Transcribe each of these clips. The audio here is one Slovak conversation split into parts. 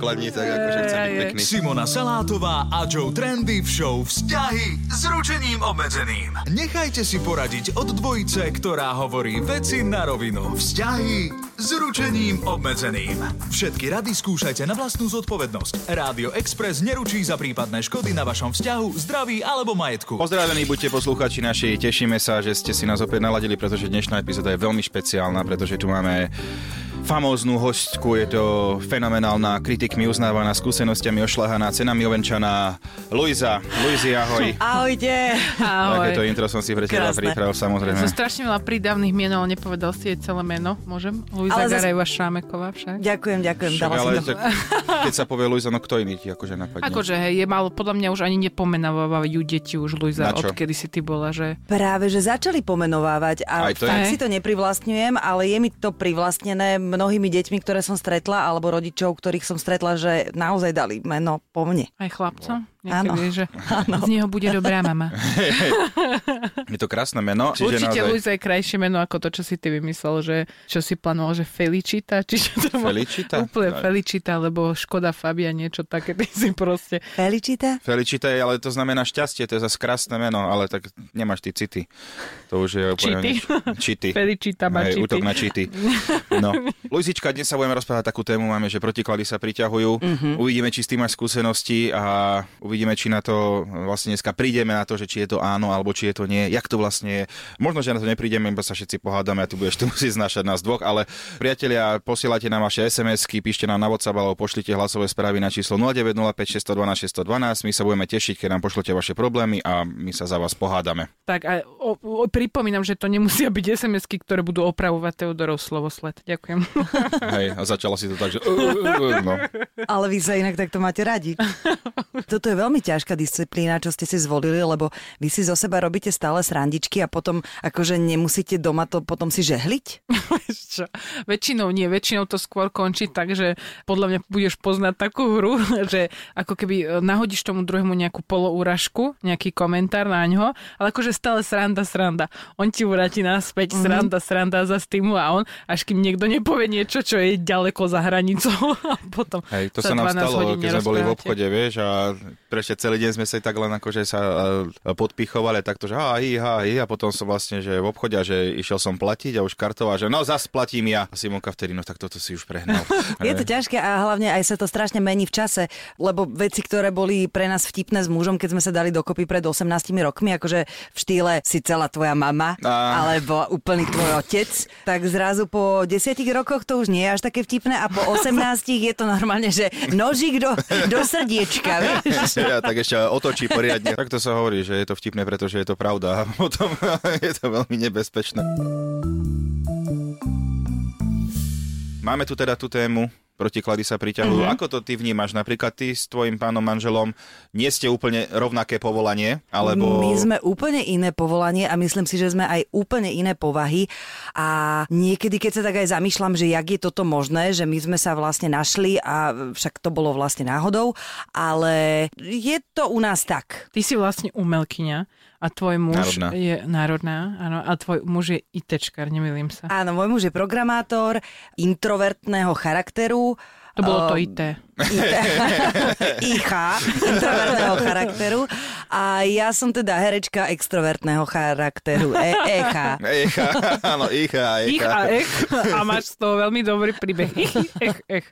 pokladni, tak akože chcem byť pekný. Simona Salátová a Joe Trendy v show Vzťahy s ručením obmedzeným. Nechajte si poradiť od dvojice, ktorá hovorí veci na rovinu. Vzťahy s ručením obmedzeným. Všetky rady skúšajte na vlastnú zodpovednosť. Rádio Express neručí za prípadné škody na vašom vzťahu, zdraví alebo majetku. Pozdravení buďte posluchači naši, tešíme sa, že ste si nás opäť naladili, pretože dnešná epizóda je veľmi špeciálna, pretože tu máme famóznu hostku, je to fenomenálna, kritikmi uznávaná, skúsenostiami ošľahaná, cenami ovenčaná Luisa. Luizi, ahoj. Takéto Ahoj. intro som si pre teba Krásne. pripravil, samozrejme. Som strašne veľa prídavných mien, ale nepovedal si jej celé meno. Môžem? Luisa zas- Garajová Šrámeková však. Ďakujem, ďakujem. Však, Dala ale som to. tak, keď sa povie Luisa, no kto iný ti akože napadne? Akože hej, je mal, podľa mňa už ani nepomenávajú deti už Luisa, odkedy si ty bola, že... Práve, že začali pomenovávať a Aj to fakt je? si to neprivlastňujem, ale je mi to privlastnené mnohými deťmi, ktoré som stretla, alebo rodičov, ktorých som stretla, že naozaj dali meno po mne. Aj chlapcom? Áno. Niekedy, že z neho bude dobrá mama. Je to krásne meno. čiže Určite naozaj- Luisa je krajšie meno ako to, čo si ty vymyslel, že čo si plánoval, že Felicita, či čo to? Felicita? Úplne Tak. Felicita, lebo Škoda Fabia, niečo také, ty si proste... Felicita? Felicita je, ale to znamená šťastie, to je zase krásne meno, ale tak nemáš ty city. To už je úplne... Čity? Čity. Felicita má Hej, čity. útok na čity. No. Luizička, dnes sa budeme rozprávať takú tému, máme, že protiklady sa priťahujú. Mhm. Uvidíme, či s tým máš skúsenosti a uvidíme, či na to vlastne dneska prídeme na to, že či je to áno, alebo či je to nie. Jak to vlastne je. Možno, že na to neprídeme, iba sa všetci pohádame a ty budeš tu musieť znášať nás dvoch, ale priatelia, posielajte nám vaše SMS-ky, píšte nám na WhatsApp alebo pošlite hlasové správy na číslo 0905 612 612. My sa budeme tešiť, keď nám pošlete vaše problémy a my sa za vás pohádame. Tak a o, o, pripomínam, že to nemusia byť SMS-ky, ktoré budú opravovať Teodorov slovosled. Ďakujem. Hej, a začala si to tak, že... No. Ale vy sa inak takto máte radi. Toto je veľmi ťažká disciplína, čo ste si zvolili, lebo vy si zo seba robíte stále srandičky a potom akože nemusíte doma to potom si žehliť? Čo? Väčšinou nie, väčšinou to skôr končí tak, že podľa mňa budeš poznať takú hru, že ako keby e, nahodíš tomu druhému nejakú poloúražku, nejaký komentár na ňo, ale akože stále sranda, sranda. On ti vráti naspäť, mm-hmm. sranda, sranda za týmu a on, až kým niekto nepovie niečo, čo je ďaleko za hranicou a potom Hej, to sa nám 12 stalo, keď sme boli v obchode, vieš, a prečo celý deň sme sa tak len akože sa e, podpichovali, takto, že ha, hi, ha, hi, a potom som vlastne, že v obchode, a že išiel som platiť a už kartová, že no zas platím ja. A Simonka vtedy, no tak toto si už prehnal. Je to ťažké a hlavne aj sa to strašne mení v čase, lebo veci, ktoré boli pre nás vtipné s mužom, keď sme sa dali dokopy pred 18 rokmi, akože v štýle si celá tvoja mama, Á. alebo úplný tvoj otec, tak zrazu po 10 rokoch to už nie je až také vtipné a po 18 je to normálne, že nožík do, do srdiečka, vieš? ja, tak ešte otočí poriadne. Tak to sa hovorí, že je to vtipné, pretože je to pravda. A potom je to veľmi nebezpečné. Máme tu teda tú tému, protiklady sa priťahujú. Mm-hmm. Ako to ty vnímaš? Napríklad ty s tvojim pánom manželom nie ste úplne rovnaké povolanie, alebo... My sme úplne iné povolanie a myslím si, že sme aj úplne iné povahy a niekedy, keď sa tak aj zamýšľam, že jak je toto možné, že my sme sa vlastne našli a však to bolo vlastne náhodou, ale je to u nás tak. Ty si vlastne umelkyňa a tvoj muž Národná. je národná, áno, a tvoj muž je ITčkar, nemýlim sa. Áno, môj muž je programátor, introvertného charakteru. To bolo to Ehm, IT. IH, introvertného charakteru. A ja som teda herečka extrovertného charakteru. E, EH. Echa, áno, Icha, Ich Echa. a ech a máš z toho veľmi dobrý príbeh. Ich, ech, ech.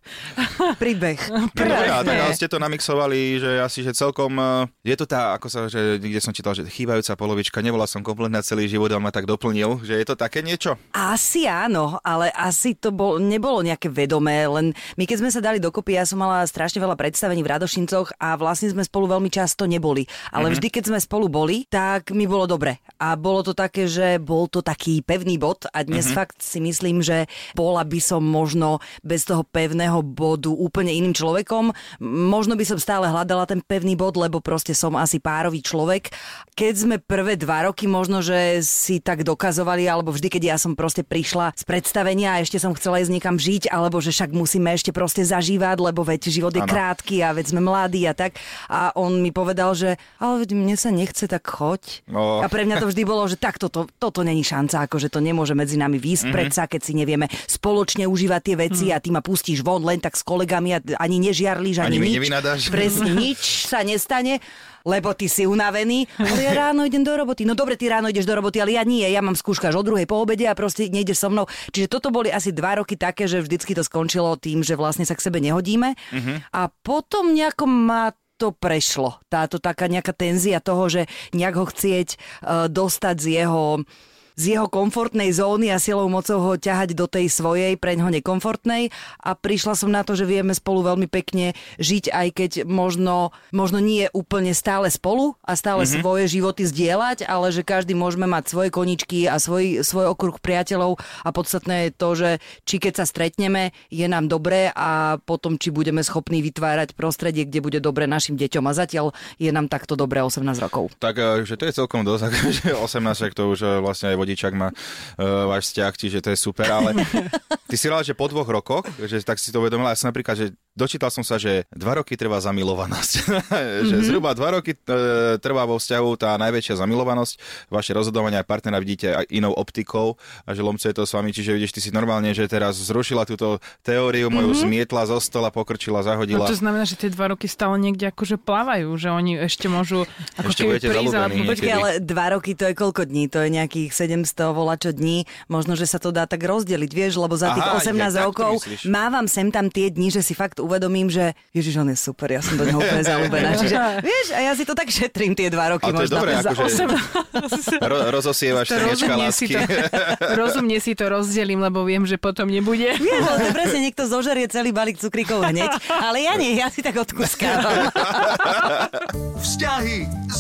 Príbeh. Dobre, a tak Krásne. ale ste to namixovali, že asi, že celkom, eh, je to tá, ako sa, že niekde som čítal, že chýbajúca polovička, nebola som kompletná celý život, ale ma tak doplnil, že je to také niečo? Asi áno, ale asi to bol, nebolo nejaké vedomé, len my keď sme sa dali dokopy, ja som mala mala strašne veľa predstavení v Radošincoch a vlastne sme spolu veľmi často neboli. Ale mm-hmm. vždy, keď sme spolu boli, tak mi bolo dobre. A bolo to také, že bol to taký pevný bod a dnes mm-hmm. fakt si myslím, že bola by som možno bez toho pevného bodu úplne iným človekom. Možno by som stále hľadala ten pevný bod, lebo proste som asi párový človek. Keď sme prvé dva roky možno, že si tak dokazovali, alebo vždy, keď ja som proste prišla z predstavenia a ešte som chcela ísť niekam žiť, alebo že však musíme ešte proste zažívať, lebo veď život je ano. krátky a veď sme mladí a tak. A on mi povedal, že ale veď mne sa nechce, tak choď. No. A pre mňa to vždy bolo, že tak toto, toto není šanca, akože to nemôže medzi nami výsť mm-hmm. predsa, keď si nevieme spoločne užívať tie veci mm. a ty ma pustíš von len tak s kolegami a ani nežiarlíš, ani, ani nič. Presne, nič sa nestane lebo ty si unavený. Ale ja ráno idem do roboty. No dobre, ty ráno ideš do roboty, ale ja nie. Ja mám skúška až o druhej po obede a proste nejdeš so mnou. Čiže toto boli asi dva roky také, že vždycky to skončilo tým, že vlastne sa k sebe nehodíme. Uh-huh. A potom nejako ma to prešlo. Táto taká nejaká tenzia toho, že nejak ho chcieť uh, dostať z jeho z jeho komfortnej zóny a silou mocou ho ťahať do tej svojej, pre ňoho nekomfortnej a prišla som na to, že vieme spolu veľmi pekne žiť, aj keď možno, možno nie úplne stále spolu a stále mm-hmm. svoje životy zdieľať, ale že každý môžeme mať svoje koničky a svoj, svoj okruh priateľov a podstatné je to, že či keď sa stretneme, je nám dobré a potom či budeme schopní vytvárať prostredie, kde bude dobre našim deťom a zatiaľ je nám takto dobré 18 rokov. Tak, eh, že to je celkom dosť, že 18 to už eh, vlastne aj vodičak má uh, váš vzťah, čiže to je super, ale ty si rád, že po dvoch rokoch, že tak si to uvedomila, ja som napríklad, že dočítal som sa, že dva roky trvá zamilovanosť. že mm-hmm. zhruba dva roky e, trvá vo vzťahu tá najväčšia zamilovanosť. Vaše rozhodovanie aj partnera vidíte aj inou optikou a že lomce je to s vami. Čiže vidíš, ty si normálne, že teraz zrušila túto teóriu, moju mm-hmm. zmietla zo stola, pokrčila, zahodila. No to znamená, že tie dva roky stále niekde akože plávajú, že oni ešte môžu ako ešte budete. Počkej, ale dva roky to je koľko dní? To je nejakých 700 volačo dní. Možno, že sa to dá tak rozdeliť, vieš, lebo za tých Aha, 18 rokov mávam sem tam tie dni, že si fakt uvedomím, že Ježiš, on je super, ja som do neho úplne zalúbená. Čiže, vieš, a ja si to tak šetrím tie dva roky. A to možno. je dobré, akože ro, rozosievaš trniečka lásky. Si to, rozumne si to rozdelím, lebo viem, že potom nebude. Vieš, ale to presne niekto zožerie celý balík cukríkov hneď. Ale ja nie, ja si tak odkuskávam.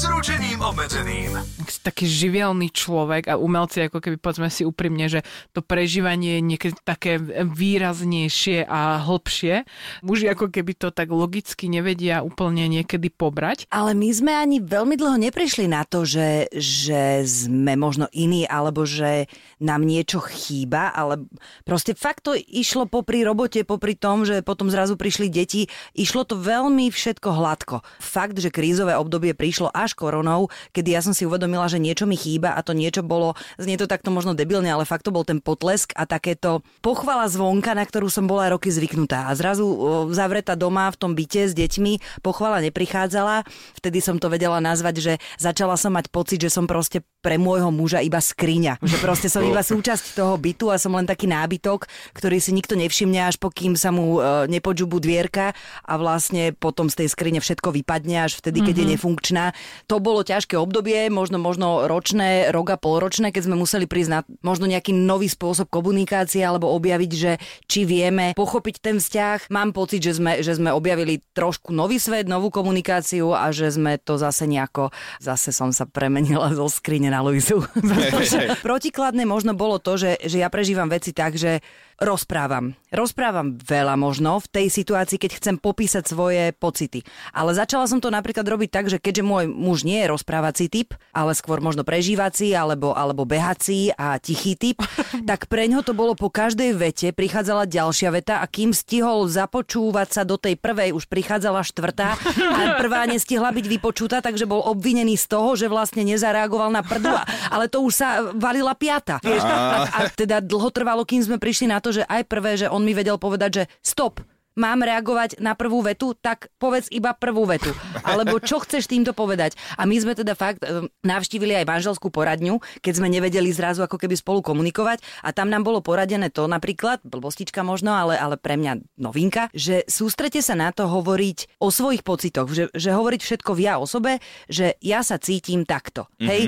Ručením obmedzeným. Taký živelný človek a umelci, ako keby povedzme si úprimne, že to prežívanie je niekedy také výraznejšie a hlbšie. Muži ako keby to tak logicky nevedia úplne niekedy pobrať. Ale my sme ani veľmi dlho neprišli na to, že, že sme možno iní, alebo že nám niečo chýba, ale proste fakt to išlo popri robote, popri tom, že potom zrazu prišli deti, išlo to veľmi všetko hladko. Fakt, že krízové obdobie prišlo až koronou, kedy ja som si uvedomila, že niečo mi chýba a to niečo bolo, znie to takto možno debilne, ale fakt to bol ten potlesk a takéto pochvala zvonka, na ktorú som bola roky zvyknutá. A zrazu zavretá doma v tom byte s deťmi, pochvala neprichádzala. Vtedy som to vedela nazvať, že začala som mať pocit, že som proste pre môjho muža iba skriňa. Že proste som iba súčasť toho bytu a som len taký nábytok, ktorý si nikto nevšimne, až pokým sa mu e, nepodžubú dvierka a vlastne potom z tej skrine všetko vypadne až vtedy, keď mm-hmm. je mhm. nefunkčná. To bolo ťažké obdobie, možno, možno ročné, rok a polročné, keď sme museli prísť na možno nejaký nový spôsob komunikácie alebo objaviť, že či vieme pochopiť ten vzťah. Mám pocit, že sme, že sme objavili trošku nový svet, novú komunikáciu a že sme to zase nejako, zase som sa premenila zo skrine na Luizu. Protikladné možno bolo to, že, že ja prežívam veci tak, že rozprávam. Rozprávam veľa možno v tej situácii, keď chcem popísať svoje pocity. Ale začala som to napríklad robiť tak, že keďže môj muž nie je rozprávací typ, ale skôr možno prežívací alebo, alebo behací a tichý typ, tak pre ňo to bolo po každej vete prichádzala ďalšia veta a kým stihol započúvať sa do tej prvej, už prichádzala štvrtá a prvá nestihla byť vypočutá, takže bol obvinený z toho, že vlastne nezareagoval na prdu, ale to už sa valila piata. Vieš? A, a teda dlho trvalo, kým sme prišli na to, to, že aj prvé, že on mi vedel povedať, že stop, mám reagovať na prvú vetu, tak povedz iba prvú vetu. Alebo čo chceš týmto povedať? A my sme teda fakt e, navštívili aj manželskú poradňu, keď sme nevedeli zrazu ako keby spolu komunikovať a tam nám bolo poradené to napríklad, blbostička možno, ale, ale pre mňa novinka, že sústrete sa na to hovoriť o svojich pocitoch, že, že hovoriť všetko v ja osobe, že ja sa cítim takto. Mm-hmm. Hej?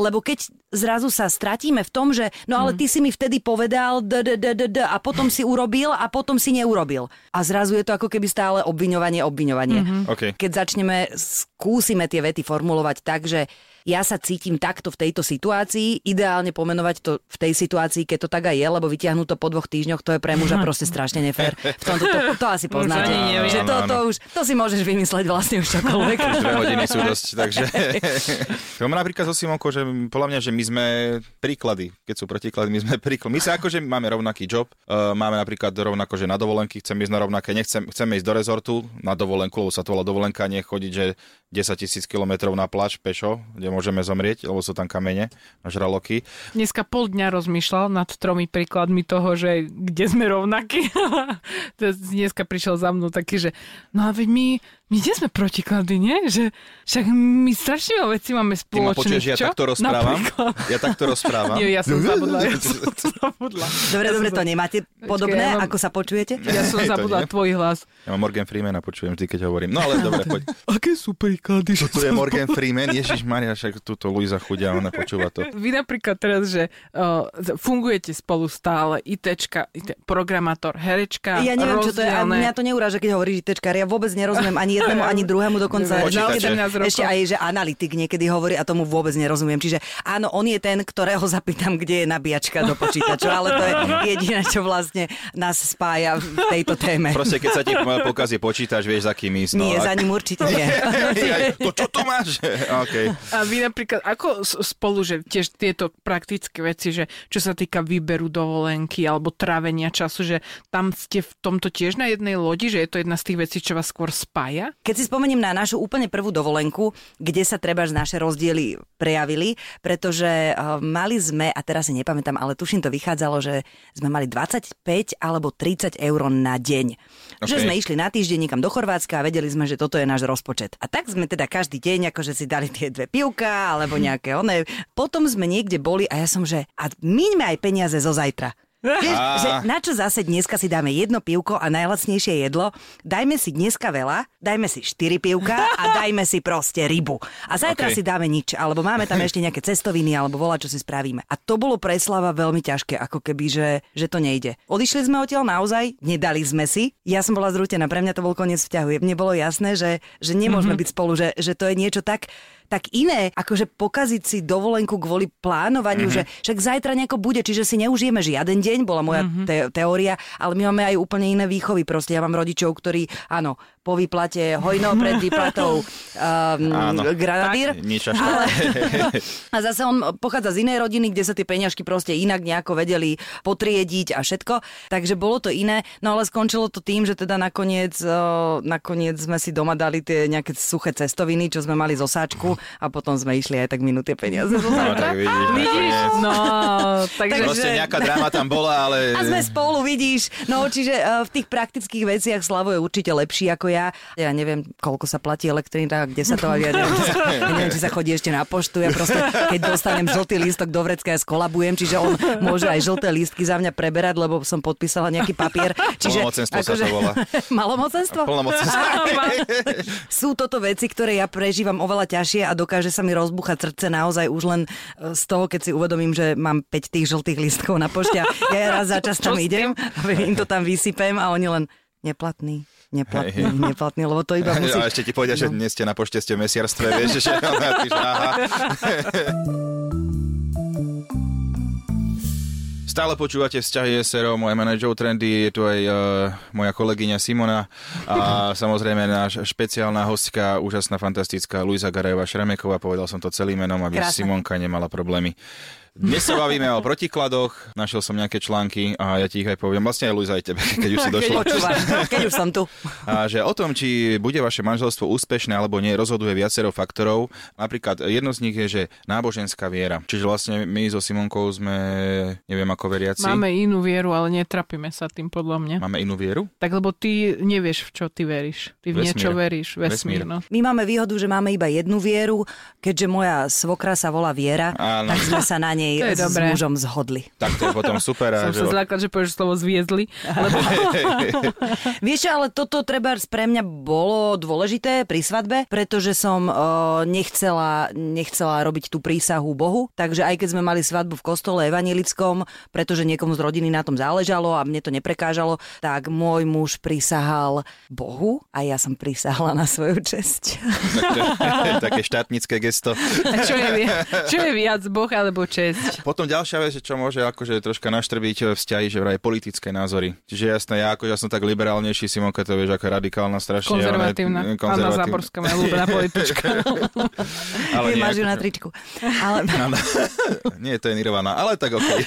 Lebo keď zrazu sa stratíme v tom, že no ale ty si mi vtedy povedal d, d, d, d, d, a potom si urobil a potom si neurobil. A zrazu je to ako keby stále obviňovanie, obviňovanie. Mm-hmm. OK. Keď začneme, skúsime tie vety formulovať tak, že ja sa cítim takto v tejto situácii, ideálne pomenovať to v tej situácii, keď to tak aj je, lebo vytiahnuť to po dvoch týždňoch, to je pre muža proste strašne nefér. V tomto to, to asi poznáte. neviem. Že to, Áno, to, áno. už, to si môžeš vymysleť vlastne už čokoľvek. Už dve hodiny sú dosť, takže... Máme napríklad so Simonkou, že podľa mňa, že my sme príklady, keď sú protiklady, my sme príklad. My sa akože máme rovnaký job, uh, máme napríklad rovnako, že na dovolenky chceme ísť na rovnaké, nechcem, chceme ísť do rezortu na dovolenku, lebo sa to volá dovolenka, nie chodiť, že 10 tisíc kilometrov na pláž pešo, kde môžeme zomrieť, lebo sú tam kamene a žraloky. Dneska pol dňa rozmýšľal nad tromi príkladmi toho, že kde sme rovnakí. Dneska prišiel za mnou taký, že no a veď my, my nie sme protiklady, nie? Že však my strašne veľa vecí máme Ty ma počuješ, ja takto rozprávam? Napríklad. Ja takto rozprávam? Nie, ja som zabudla, ja som zabudla. Dobre, dobre, to nemáte podobné, ja mám- ako sa počujete? Ja som To zabudla nie. tvoj hlas. Ja mám Morgan Freemana, počujem vždy, keď hovorím. No ale dobre, poď. Aké sú príklady? Čo to je Morgan Freeman? Ježiš Maria, však túto Luisa chudia, ona počúva to. Vy napríklad teraz, že uh, fungujete spolu stále, ITčka, IT, programátor, herečka, Ja neviem, čo to je. A rozdielne. mňa to neuráža, keď hovoríš ITčkár. Ja vôbec nerozumiem ani jednému, ani druhému. Dokonca Počítače. niekedy, 17 rokov. ešte aj, že analytik niekedy hovorí a tomu vôbec nerozumiem. Čiže áno, on je ten, ktorého zapýtam, kde je nabíjačka do počítača, ale to je jediné, čo vlastne nás spája v tejto téme. Proste, keď sa ti pokazí počítač, vieš, za kým ísť. No, Nie, ak- za ním určite nie. To čo tu máš? okay. A vy napríklad, ako spolu, že tiež tieto praktické veci, že čo sa týka výberu dovolenky alebo trávenia času, že tam ste v tomto tiež na jednej lodi, že je to jedna z tých vecí, čo vás skôr spája? Keď si spomeniem na našu úplne prvú dovolenku, kde sa treba naše rozdiely prejavili, pretože uh, mali sme, a teraz si nepamätám, ale tuším to vychádzalo, že sme mali 25 alebo 30 eur na deň. Okay. Že sme išli na týždeň niekam do Chorvátska a vedeli sme, že toto je náš rozpočet. A tak sme teda každý deň akože si dali tie dve pivka alebo nejaké one. Potom sme niekde boli a ja som, že a míňme aj peniaze zo zajtra. Vieš, Á. že na čo zase dneska si dáme jedno pivko a najlacnejšie jedlo? Dajme si dneska veľa, dajme si 4 pivka a dajme si proste rybu. A zajtra Ok. si dáme nič, alebo máme tam ešte nejaké cestoviny, alebo volá, čo si spravíme. A to bolo pre Slava veľmi ťažké, ako keby, že, že to nejde. Odišli sme odtiaľ naozaj, nedali sme si. Ja som bola zrútená, pre mňa to bol koniec vzťahu. Mne bolo jasné, že, že nemôžeme byť spolu, že, že to je niečo tak tak iné, akože pokaziť si dovolenku kvôli plánovaniu, mm-hmm. že však zajtra nejako bude, čiže si neužijeme žiaden deň, bola moja mm-hmm. te- teória, ale my máme aj úplne iné výchovy. Proste ja mám rodičov, ktorí, áno, po výplate hojno pred výplatou um, Áno. granadír. Ale, a zase on pochádza z inej rodiny, kde sa tie peňažky proste inak nejako vedeli potriediť a všetko. Takže bolo to iné. No ale skončilo to tým, že teda nakoniec, uh, nakoniec sme si doma dali tie nejaké suché cestoviny, čo sme mali z osáčku a potom sme išli aj tak minúty peniaze. No, tak vidíš, Vidíš? No, takže... Proste nejaká dráma tam bola, ale... A sme spolu, vidíš. No, čiže uh, v tých praktických veciach Slavo je určite lepší ako ja. Ja neviem, koľko sa platí elektrina, kde sa to... Ja neviem, či sa, ja neviem, či sa chodí ešte na poštu. Ja proste, keď dostanem žltý lístok do vrecka, ja skolabujem, čiže on môže aj žlté lístky za mňa preberať, lebo som podpísala nejaký papier. Čiže, Plnomocenstvo sa to volá. Malomocenstvo? Plnomocenstvo. Sú toto veci, ktoré ja prežívam oveľa ťažšie a dokáže sa mi rozbuchať srdce naozaj už len e, z toho, keď si uvedomím, že mám 5 tých žltých lístkov na pošte a ja raz za čas tam idem im to tam vysypem a oni len neplatný, neplatný, Hej, neplatný, lebo to iba musí... A ešte ti povedia, že dnes ste na pošte, ste v mesiarstve, vieš, že. Stále počúvate vzťahy SRO, moje meno je Joe Trendy, je tu aj uh, moja kolegyňa Simona a samozrejme náš špeciálna hostka, úžasná, fantastická Luisa Garajová Šremeková, povedal som to celým menom, aby Krásne. Simonka nemala problémy. Dnes sa bavíme o protikladoch, našiel som nejaké články a ja ti ich aj poviem, vlastne aj Luisa aj tebe, keď už si došla. Počúvaj, keď už som tu. A že o tom, či bude vaše manželstvo úspešné alebo nie, rozhoduje viacero faktorov. Napríklad jedno z nich je, že náboženská viera. Čiže vlastne my so Simonkou sme, neviem ako veriaci. Máme inú vieru, ale netrapíme sa tým podľa mňa. Máme inú vieru? Tak lebo ty nevieš, v čo ty veríš. Ty v Vesmír. niečo veríš. Vesmír. Vesmír, no. My máme výhodu, že máme iba jednu vieru, keďže moja svokra sa volá Viera, Áno. tak sme sa na nej nej To je s dobré. mužom zhodli. Tak to je potom super. Som sa zlákla, že povieš slovo zviezli. Lebo... Vieš, ale toto treba pre mňa bolo dôležité pri svadbe, pretože som uh, nechcela, nechcela robiť tú prísahu Bohu, takže aj keď sme mali svadbu v kostole evanielickom, pretože niekomu z rodiny na tom záležalo a mne to neprekážalo, tak môj muž prisahal Bohu a ja som prisahala na svoju česť. Také, také štátnické gesto. A čo je, čo je viac, Boh alebo česť? Potom ďalšia vec, čo môže akože troška naštrbiť vzťahy, že vraj politické názory. Čiže jasné, ja akože ja som tak liberálnejší, Simonka to vieš, ako radikálna strašne. Konzervatívna. Ona je- Anna Záborská, moja ľúbená politička. ale Nie, ju na akože- tričku. Ale nie, to je Nirvana, ale tak okej.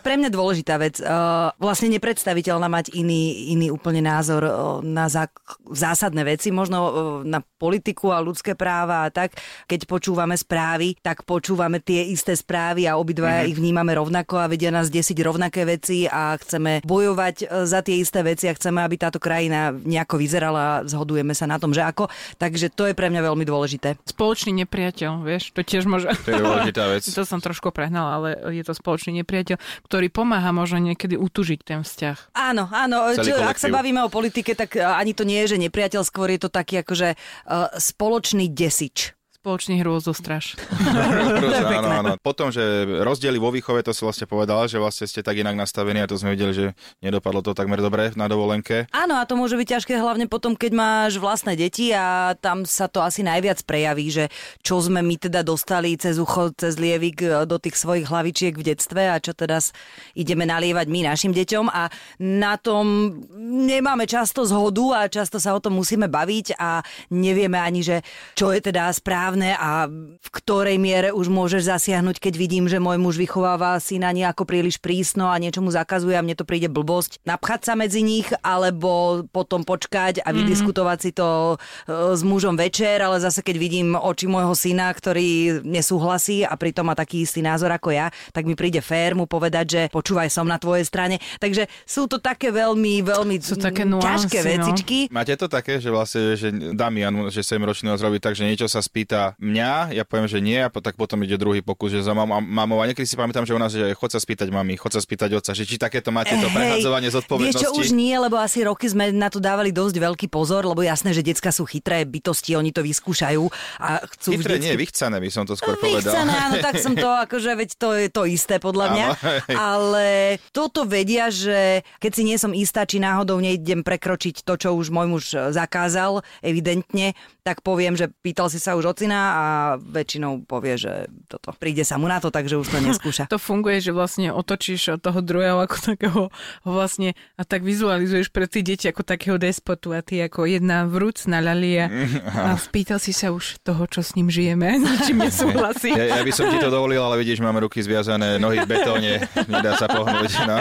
pre mňa dôležitá vec. Uh, vlastne nepredstaviteľná mať iný, iný úplne názor uh, na zá- zásadné veci, možno na politiku a ľudské práva a tak. Keď počúvame správy, tak počúvame tie isté správy a obidva mm-hmm. ich vnímame rovnako a vedia nás desiť rovnaké veci a chceme bojovať uh, za tie isté veci a chceme, aby táto krajina nejako vyzerala a zhodujeme sa na tom, že ako. Takže to je pre mňa veľmi dôležité. Spoločný nepriateľ, vieš, to tiež môže... To je dôležitá vec. To som trošku prehnala, ale je to spoločný nepriateľ, ktorý pomáha možno niekedy utužiť ten vzťah. Áno, áno. Celý Čo, ak sa bavíme o politike, tak uh, ani to nie je, že nepriateľ, skôr je to taký akože uh, spoločný desič. Spoločný hrôzostraž. Áno, áno. Potom, že rozdiely vo výchove, to si vlastne povedala, že vlastne ste tak inak nastavení a to sme videli, že nedopadlo to takmer dobre na dovolenke. Áno, a to môže byť ťažké hlavne potom, keď máš vlastné deti a tam sa to asi najviac prejaví, že čo sme my teda dostali cez ucho, cez lievik e, do tých svojich hlavičiek v detstve a čo teda s- ideme nalievať my našim deťom a na tom nemáme často zhodu a často sa o tom musíme baviť a nevieme ani, že čo je teda správne a v ktorej miere už môžeš zasiahnuť, keď vidím, že môj muž vychováva syna nejako príliš prísno a niečo mu zakazuje a mne to príde blbosť. Napchať sa medzi nich alebo potom počkať a vydiskutovať si to e, s mužom večer, ale zase keď vidím oči môjho syna, ktorý nesúhlasí a pritom má taký istý názor ako ja, tak mi príde fér mu povedať, že počúvaj som na tvojej strane. Takže sú to také veľmi, veľmi Sú také nuancy, ťažké no. vecičky. Máte to také, že vlastne, že Damian, že 7 ročný ho zrobí tak, že niečo sa spýta mňa, ja poviem, že nie, a tak potom ide druhý pokus, že za mam, mamou. A niekedy si pamätám, že u nás, že chod sa spýtať mami, chod sa spýtať otca, že či takéto máte to prehadzovanie Vieš čo, zodpovednosti. už nie, lebo asi roky sme na to dávali dosť veľký pozor, lebo jasné, že decka sú chytré bytosti, oni to vyskúšajú a chcú Chytré vždycky... nie, vychcané by som to skôr povedal. Vychcené, áno, tak som to, akože veď to je to isté podľa mňa. Áno. Ale toto vedia, že keď si nie som istá, či náhodou nejdem prekročiť to, čo už môj muž zakázal, evidentne, tak poviem, že pýtal si sa už ocina a väčšinou povie, že toto príde sa mu na to, takže už to neskúša. To funguje, že vlastne otočíš od toho druhého ako takého ho vlastne a tak vizualizuješ pre tie deti ako takého despotu a ty ako jedna vrúcna lalia a spýtal si sa už toho, čo s ním žijeme, s čím nesúhlasí. Ja, ja by som ti to dovolil, ale vidíš, máme ruky zviazané, nohy v betóne, nedá sa pohnúť. No.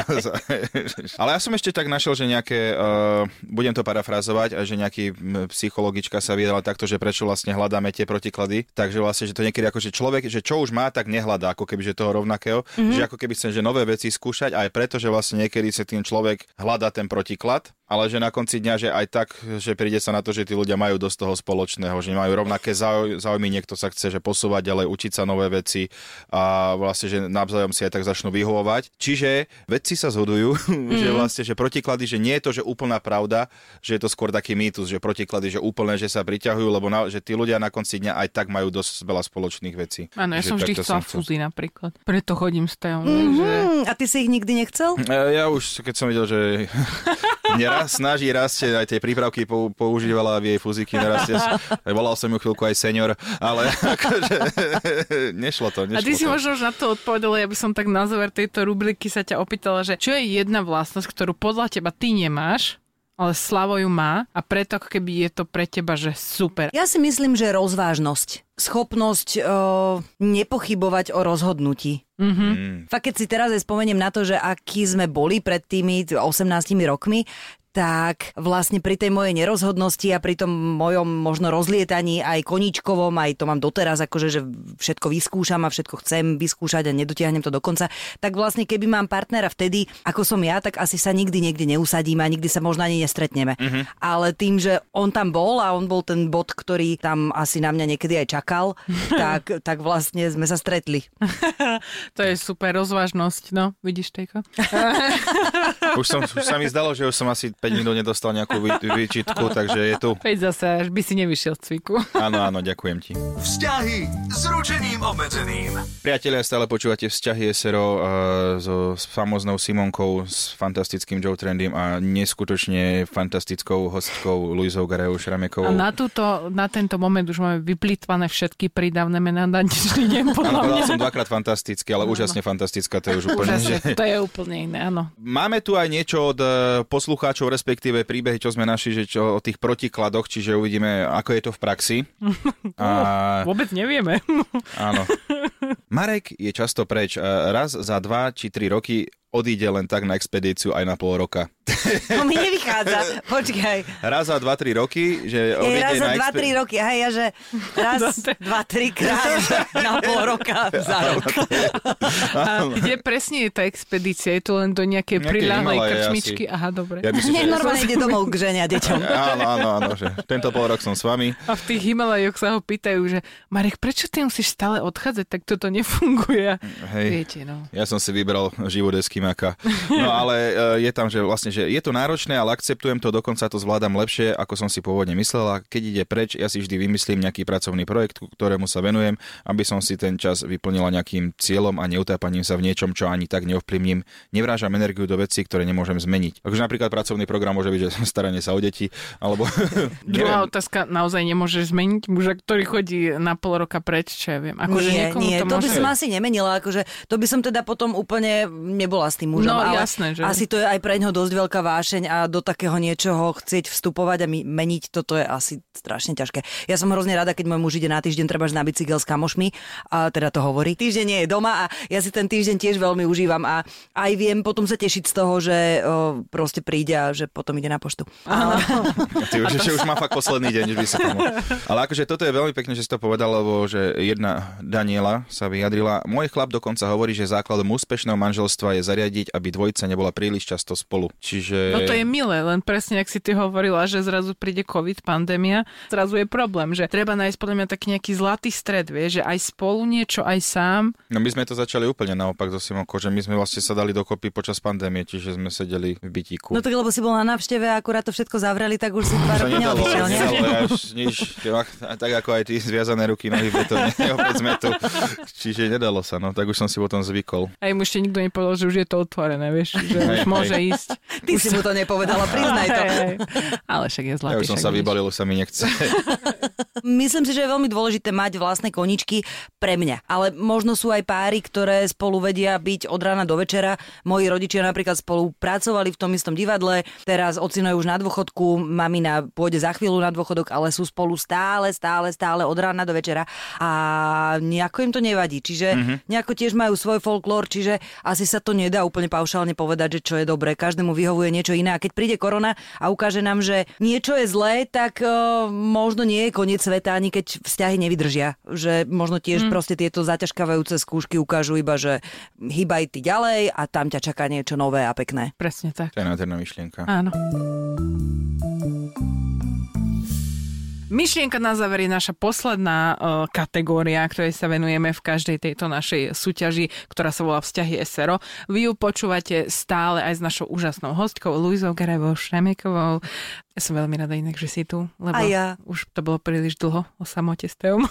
Ale ja som ešte tak našiel, že nejaké, uh, budem to parafrazovať, a že nejaký psychologička sa vyjadala takto, že prečo vlastne hľadáme tie protiklady. Takže vlastne, že to niekedy ako, že človek, že čo už má, tak nehľadá, ako keby, že toho rovnakého. Mhm. Mm-hmm. Že ako keby chcem, že nové veci skúšať, aj preto, že vlastne niekedy sa tým človek hľadá ten protiklad, ale že na konci dňa, že aj tak, že príde sa na to, že tí ľudia majú dosť toho spoločného, že majú rovnaké záuj- záujmy, niekto sa chce že posúvať ďalej, učiť sa nové veci a vlastne, že navzájom si aj tak začnú vyhovovať. Čiže vedci sa zhodujú, mm. že vlastne, že protiklady, že nie je to, že úplná pravda, že je to skôr taký mýtus, že protiklady, že úplne, že sa priťahujú, lebo na, že tí ľudia na konci dňa aj tak majú dosť veľa spoločných vecí. Áno, ja Že som vždy chcela chcel. fúzy napríklad. Preto chodím s tajom, mm-hmm. že... A ty si ich nikdy nechcel? E, Ja už, keď som videl, že raz, snaží rastie, aj tie prípravky pou, používala v jej fuzíky nerastie. Volal som ju chvíľku aj senior, ale akože, nešlo to, nešlo A ty si to. možno už na to odpovedala, ja by som tak na záver tejto rubriky sa ťa opýtala, že čo je jedna vlastnosť, ktorú podľa teba ty nemáš, ale Slavo ju má a preto ako keby je to pre teba, že super. Ja si myslím, že rozvážnosť. Schopnosť o, nepochybovať o rozhodnutí. Mm. Fakt, keď si teraz aj spomeniem na to, že aký sme boli pred tými 18 rokmi, tak vlastne pri tej mojej nerozhodnosti a pri tom mojom možno rozlietaní aj koníčkovom, aj to mám doteraz, akože že všetko vyskúšam a všetko chcem vyskúšať a nedotiahnem to do konca, tak vlastne keby mám partnera vtedy, ako som ja, tak asi sa nikdy niekde neusadíme a nikdy sa možno ani nestretneme. Uh-huh. Ale tým, že on tam bol a on bol ten bod, ktorý tam asi na mňa niekedy aj čakal, tak, tak vlastne sme sa stretli. to je super rozvážnosť, no, vidíš, Tejko? už, som, už sa mi zdalo, že už som asi 5 minút nedostal nejakú vý, výčitku, takže je tu. Veď zase, až by si nevyšiel z cviku. Áno, áno, ďakujem ti. Vzťahy s ručením obmedzeným. Priatelia, stále počúvate Vzťahy SRO uh, so famoznou Simonkou, s fantastickým Joe Trendym a neskutočne fantastickou hostkou Luizou Garejou Šramekovou. A na, túto, na tento moment už máme vyplýtvané všetky prídavné mená na dnešný deň, podľa áno, mňa. som dvakrát fantastický, ale áno. úžasne fantastická, to je už úplne... Úžasne, že... to je úplne iné, áno. Máme tu aj niečo od e, poslucháčov, respektíve príbehy, čo sme našli, že čo o tých protikladoch, čiže uvidíme, ako je to v praxi. A... Vôbec nevieme. Áno. Marek je často preč. Raz za dva či tri roky odíde len tak na expedíciu aj na pol roka. To mi nevychádza, počkaj. Raz za 2-3 roky, že odíde raz za 2-3 expe... roky, hej, ja že raz, dva, tri krát na pol roka za rok. A kde presne je tá expedícia? Je to len do nejakej priľahlej krčmičky? Asi. Aha, dobre. Ja myslím, Nie, normálne ide domov k žene a deťom. Áno, áno, áno, že tento pol rok som s vami. A v tých Himalajoch sa ho pýtajú, že Marek, prečo ty musíš stále odchádzať, tak toto nefunguje. Hej, Viete, no. ja som si vybral živodeský Maka. No ale e, je tam, že vlastne, že je to náročné, ale akceptujem to, dokonca to zvládam lepšie, ako som si pôvodne myslela. Keď ide preč, ja si vždy vymyslím nejaký pracovný projekt, ktorému sa venujem, aby som si ten čas vyplnila nejakým cieľom a neutápaním sa v niečom, čo ani tak neovplyvním. Nevrážam energiu do vecí, ktoré nemôžem zmeniť. Takže napríklad pracovný program môže byť, že staranie sa o deti, alebo... Druhá otázka, naozaj nemôžeš zmeniť muža, ktorý chodí na pol roka preč, čo ja viem. Akože nie, nie, to, to môže... by som asi nemenila, akože to by som teda potom úplne nebola s tým mužom No ale jasné, že? asi to je aj pre ňoho dosť veľká vášeň a do takého niečoho chcieť vstupovať a meniť, toto je asi strašne ťažké. Ja som hrozne rada, keď môj muž ide na týždeň treba na bicykel s kamošmi, a teda to hovorí. Týždeň nie je doma a ja si ten týždeň tiež veľmi užívam a aj viem potom sa tešiť z toho, že o, proste príde a že potom ide na poštu. Áno. Ty už, že už má fakt posledný deň, že by sa tomu... Ale akože toto je veľmi pekne, že si to povedal, lebo že jedna Daniela sa vyjadrila. Môj chlap dokonca hovorí, že základom úspešného manželstva je zariadiť, aby dvojica nebola príliš často spolu. Čiže... No to je milé, len presne, ak si ty hovorila, že zrazu príde COVID, pandémia, zrazu je problém, že treba nájsť podľa mňa taký nejaký zlatý stred, vie, že aj spolu niečo, aj sám. No my sme to začali úplne naopak so Simonkou, že my sme vlastne sa dali dokopy počas pandémie, čiže sme sedeli v bytíku. No tak lebo si bol na návšteve a akurát to všetko zavreli, tak už si dva roky neodišiel, nie? nič, tak ako aj ty zviazané ruky, nohy v opäť sme tu. Čiže nedalo sa, no tak už som si potom zvykol. Aj mu ešte nikto nepovedal, že už je to otvorené, vieš, že hej, už môže hej. ísť. Ty už si mu to nepovedala, priznaj to. Hej, hej. Ale však je zlatý. Ja už som sa vybalil, sa mi nechce. Myslím si, že je veľmi dôležité mať vlastné koničky pre mňa. Ale možno sú aj páry, ktoré spolu vedia byť od rána do večera. Moji rodičia napríklad spolu pracovali v tom istom divadle. Teraz ocino je už na dôchodku, mamina pôjde za chvíľu na dôchodok, ale sú spolu stále, stále, stále od rána do večera. A nejako im to nevadí. Čiže mm-hmm. nejako tiež majú svoj folklór, čiže asi sa to nedá úplne paušálne povedať, že čo je dobré. Každému vyhovuje niečo iné. A keď príde korona a ukáže nám, že niečo je zlé, tak uh, možno nie je koniec sveta, ani keď vzťahy nevydržia. Že možno tiež mm. proste tieto zaťažkávajúce skúšky ukážu iba, že hýbaj ty ďalej a tam ťa čaká niečo nové a pekné. Presne tak. To je nádherná myšlienka. Áno. Myšlienka na záver je naša posledná uh, kategória, ktorej sa venujeme v každej tejto našej súťaži, ktorá sa volá Vzťahy SRO. Vy ju počúvate stále aj s našou úžasnou hostkou Luizou Garevou Šremekovou. Ja som veľmi rada inak, že si tu, lebo a ja. už to bolo príliš dlho o samote s teom.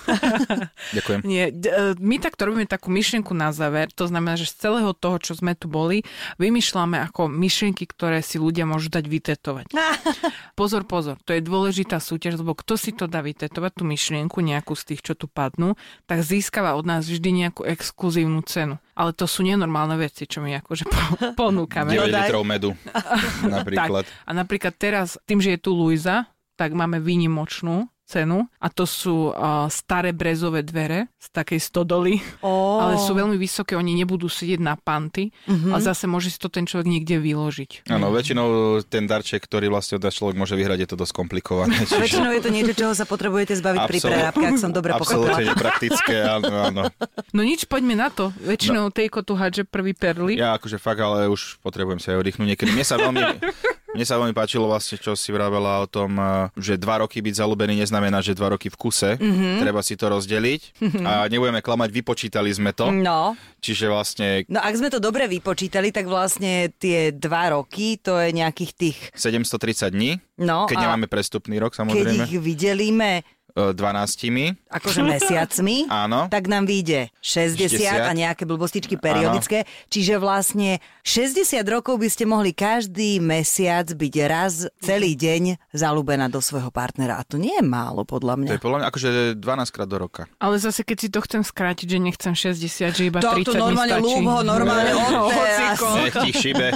Ďakujem. Nie, d- my takto robíme takú myšlienku na záver, to znamená, že z celého toho, čo sme tu boli, vymýšľame ako myšlienky, ktoré si ľudia môžu dať vytetovať. pozor, pozor, to je dôležitá súťaž, lebo kto si to dá vytetovať, tú myšlienku, nejakú z tých, čo tu padnú, tak získava od nás vždy nejakú exkluzívnu cenu. Ale to sú nenormálne veci, čo my akože ponúkame. 9 litrov medu napríklad. tak. A napríklad teraz, tým, že je tu Luisa, tak máme výnimočnú cenu a to sú uh, staré brezové dvere z takej stodoly, Ó. ale sú veľmi vysoké, oni nebudú sedieť na panty Mhm. a zase môže si to ten človek niekde vyložiť. Áno, väčšinou ten darček, ktorý vlastne odá človek môže vyhrať, je to dosť komplikované. Čiže... Väčšinou je to niečo, čoho sa potrebujete zbaviť pri Absol- prerábke, ak som dobre pochopila. Absolútne nepraktické, áno, áno. No nič, poďme na to. Väčšinou no. tejko tu hádže prvý perly. Ja akože fakt, ale už potrebujem sa aj oddychnúť niekedy. Mne sa veľmi, mne sa veľmi páčilo vlastne, čo si vravela o tom, eh, že dva roky byť zalúbený neznamená, že dva roky v kuse. Mhm. Mm-hmm. Treba si to rozdeliť a nebudeme klamať, vypočítali sme to. No, Čiže vlastne no ak sme to dobre vypočítali, tak vlastne tie dva roky, to je nejakých tých, 730 dní, no keď a nemáme prestupný rok keď samozrejme, ich vydelíme 12. akože mesiacmi, Áno. tak nám vyjde 60, 60. a nejaké blbostičky periodické. Čiže vlastne 60 rokov by ste mohli každý mesiac byť raz celý deň zalúbená do svojho partnera. A to nie je málo, podľa mňa. To je podľa mňa akože 12 krát do roka. Ale zase keď si to chcem skrátiť, že nechcem 60, že iba To- 30 to normálne mi stačí. ľúb ho, normálne teraz. Hociko. Nech ti šibe,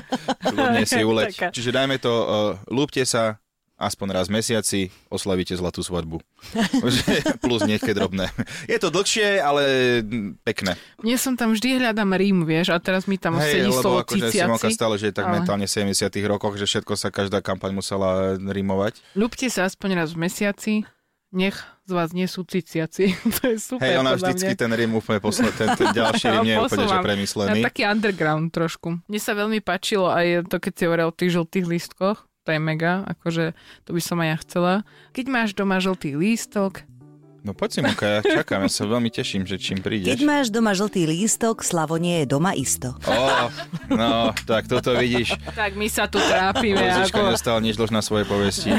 si. Taká. Čiže dajme to, uh, lúbte sa, aspoň raz v mesiaci, oslavíte zlatú svadbu. Plus nejaké drobné. Je to dlhšie, ale pekné. Mne som tam vždy hľadám Rím, vieš, a teraz mi tam sedí lebo slovo akože Simonka ciciaci. stále, že je tak ale- mentálne v 70 rokoch, že všetko sa každá kampaň musela rimovať. Ľúbte sa aspoň raz v mesiaci, nech z vás nie sú ciciaci. to je super. Hej, ona vždycky mňa. ten rim úplne posle, ten, ten ďalší rim nie je úplne že premyslený. Ja, taký underground trošku. Mne sa veľmi páčilo aj to, keď si hovoril o tých žltých lístkoch. To je mega, akože to by som aj ja chcela. Keď máš doma žltý lístok, No poď Simonka, ja čakám, ja sa veľmi teším, že čím Keď prídeš. máš doma žltý lístok, Slavo nie je doma isto. Ó, no, tak toto vidíš. tak my sa tu trápime. Luzička ako... nedostala nič na svoje povesti.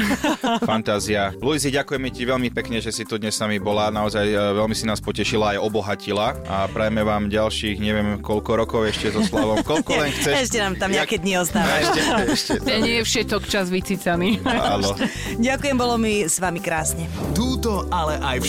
Fantázia. Luizi, ďakujeme ti veľmi pekne, že si tu dnes s nami bola. Naozaj e, veľmi si nás potešila aj obohatila. A prajeme vám ďalších, neviem koľko rokov ešte so Slavom. Koľko len chceš. Ešte nám tam nejaké Jak- dni ostávajú. Ešte, ešte. Nie je všetok čas vycicaný. Áno. Ďakujem, bolo mi s vami krásne. Túto, ale aj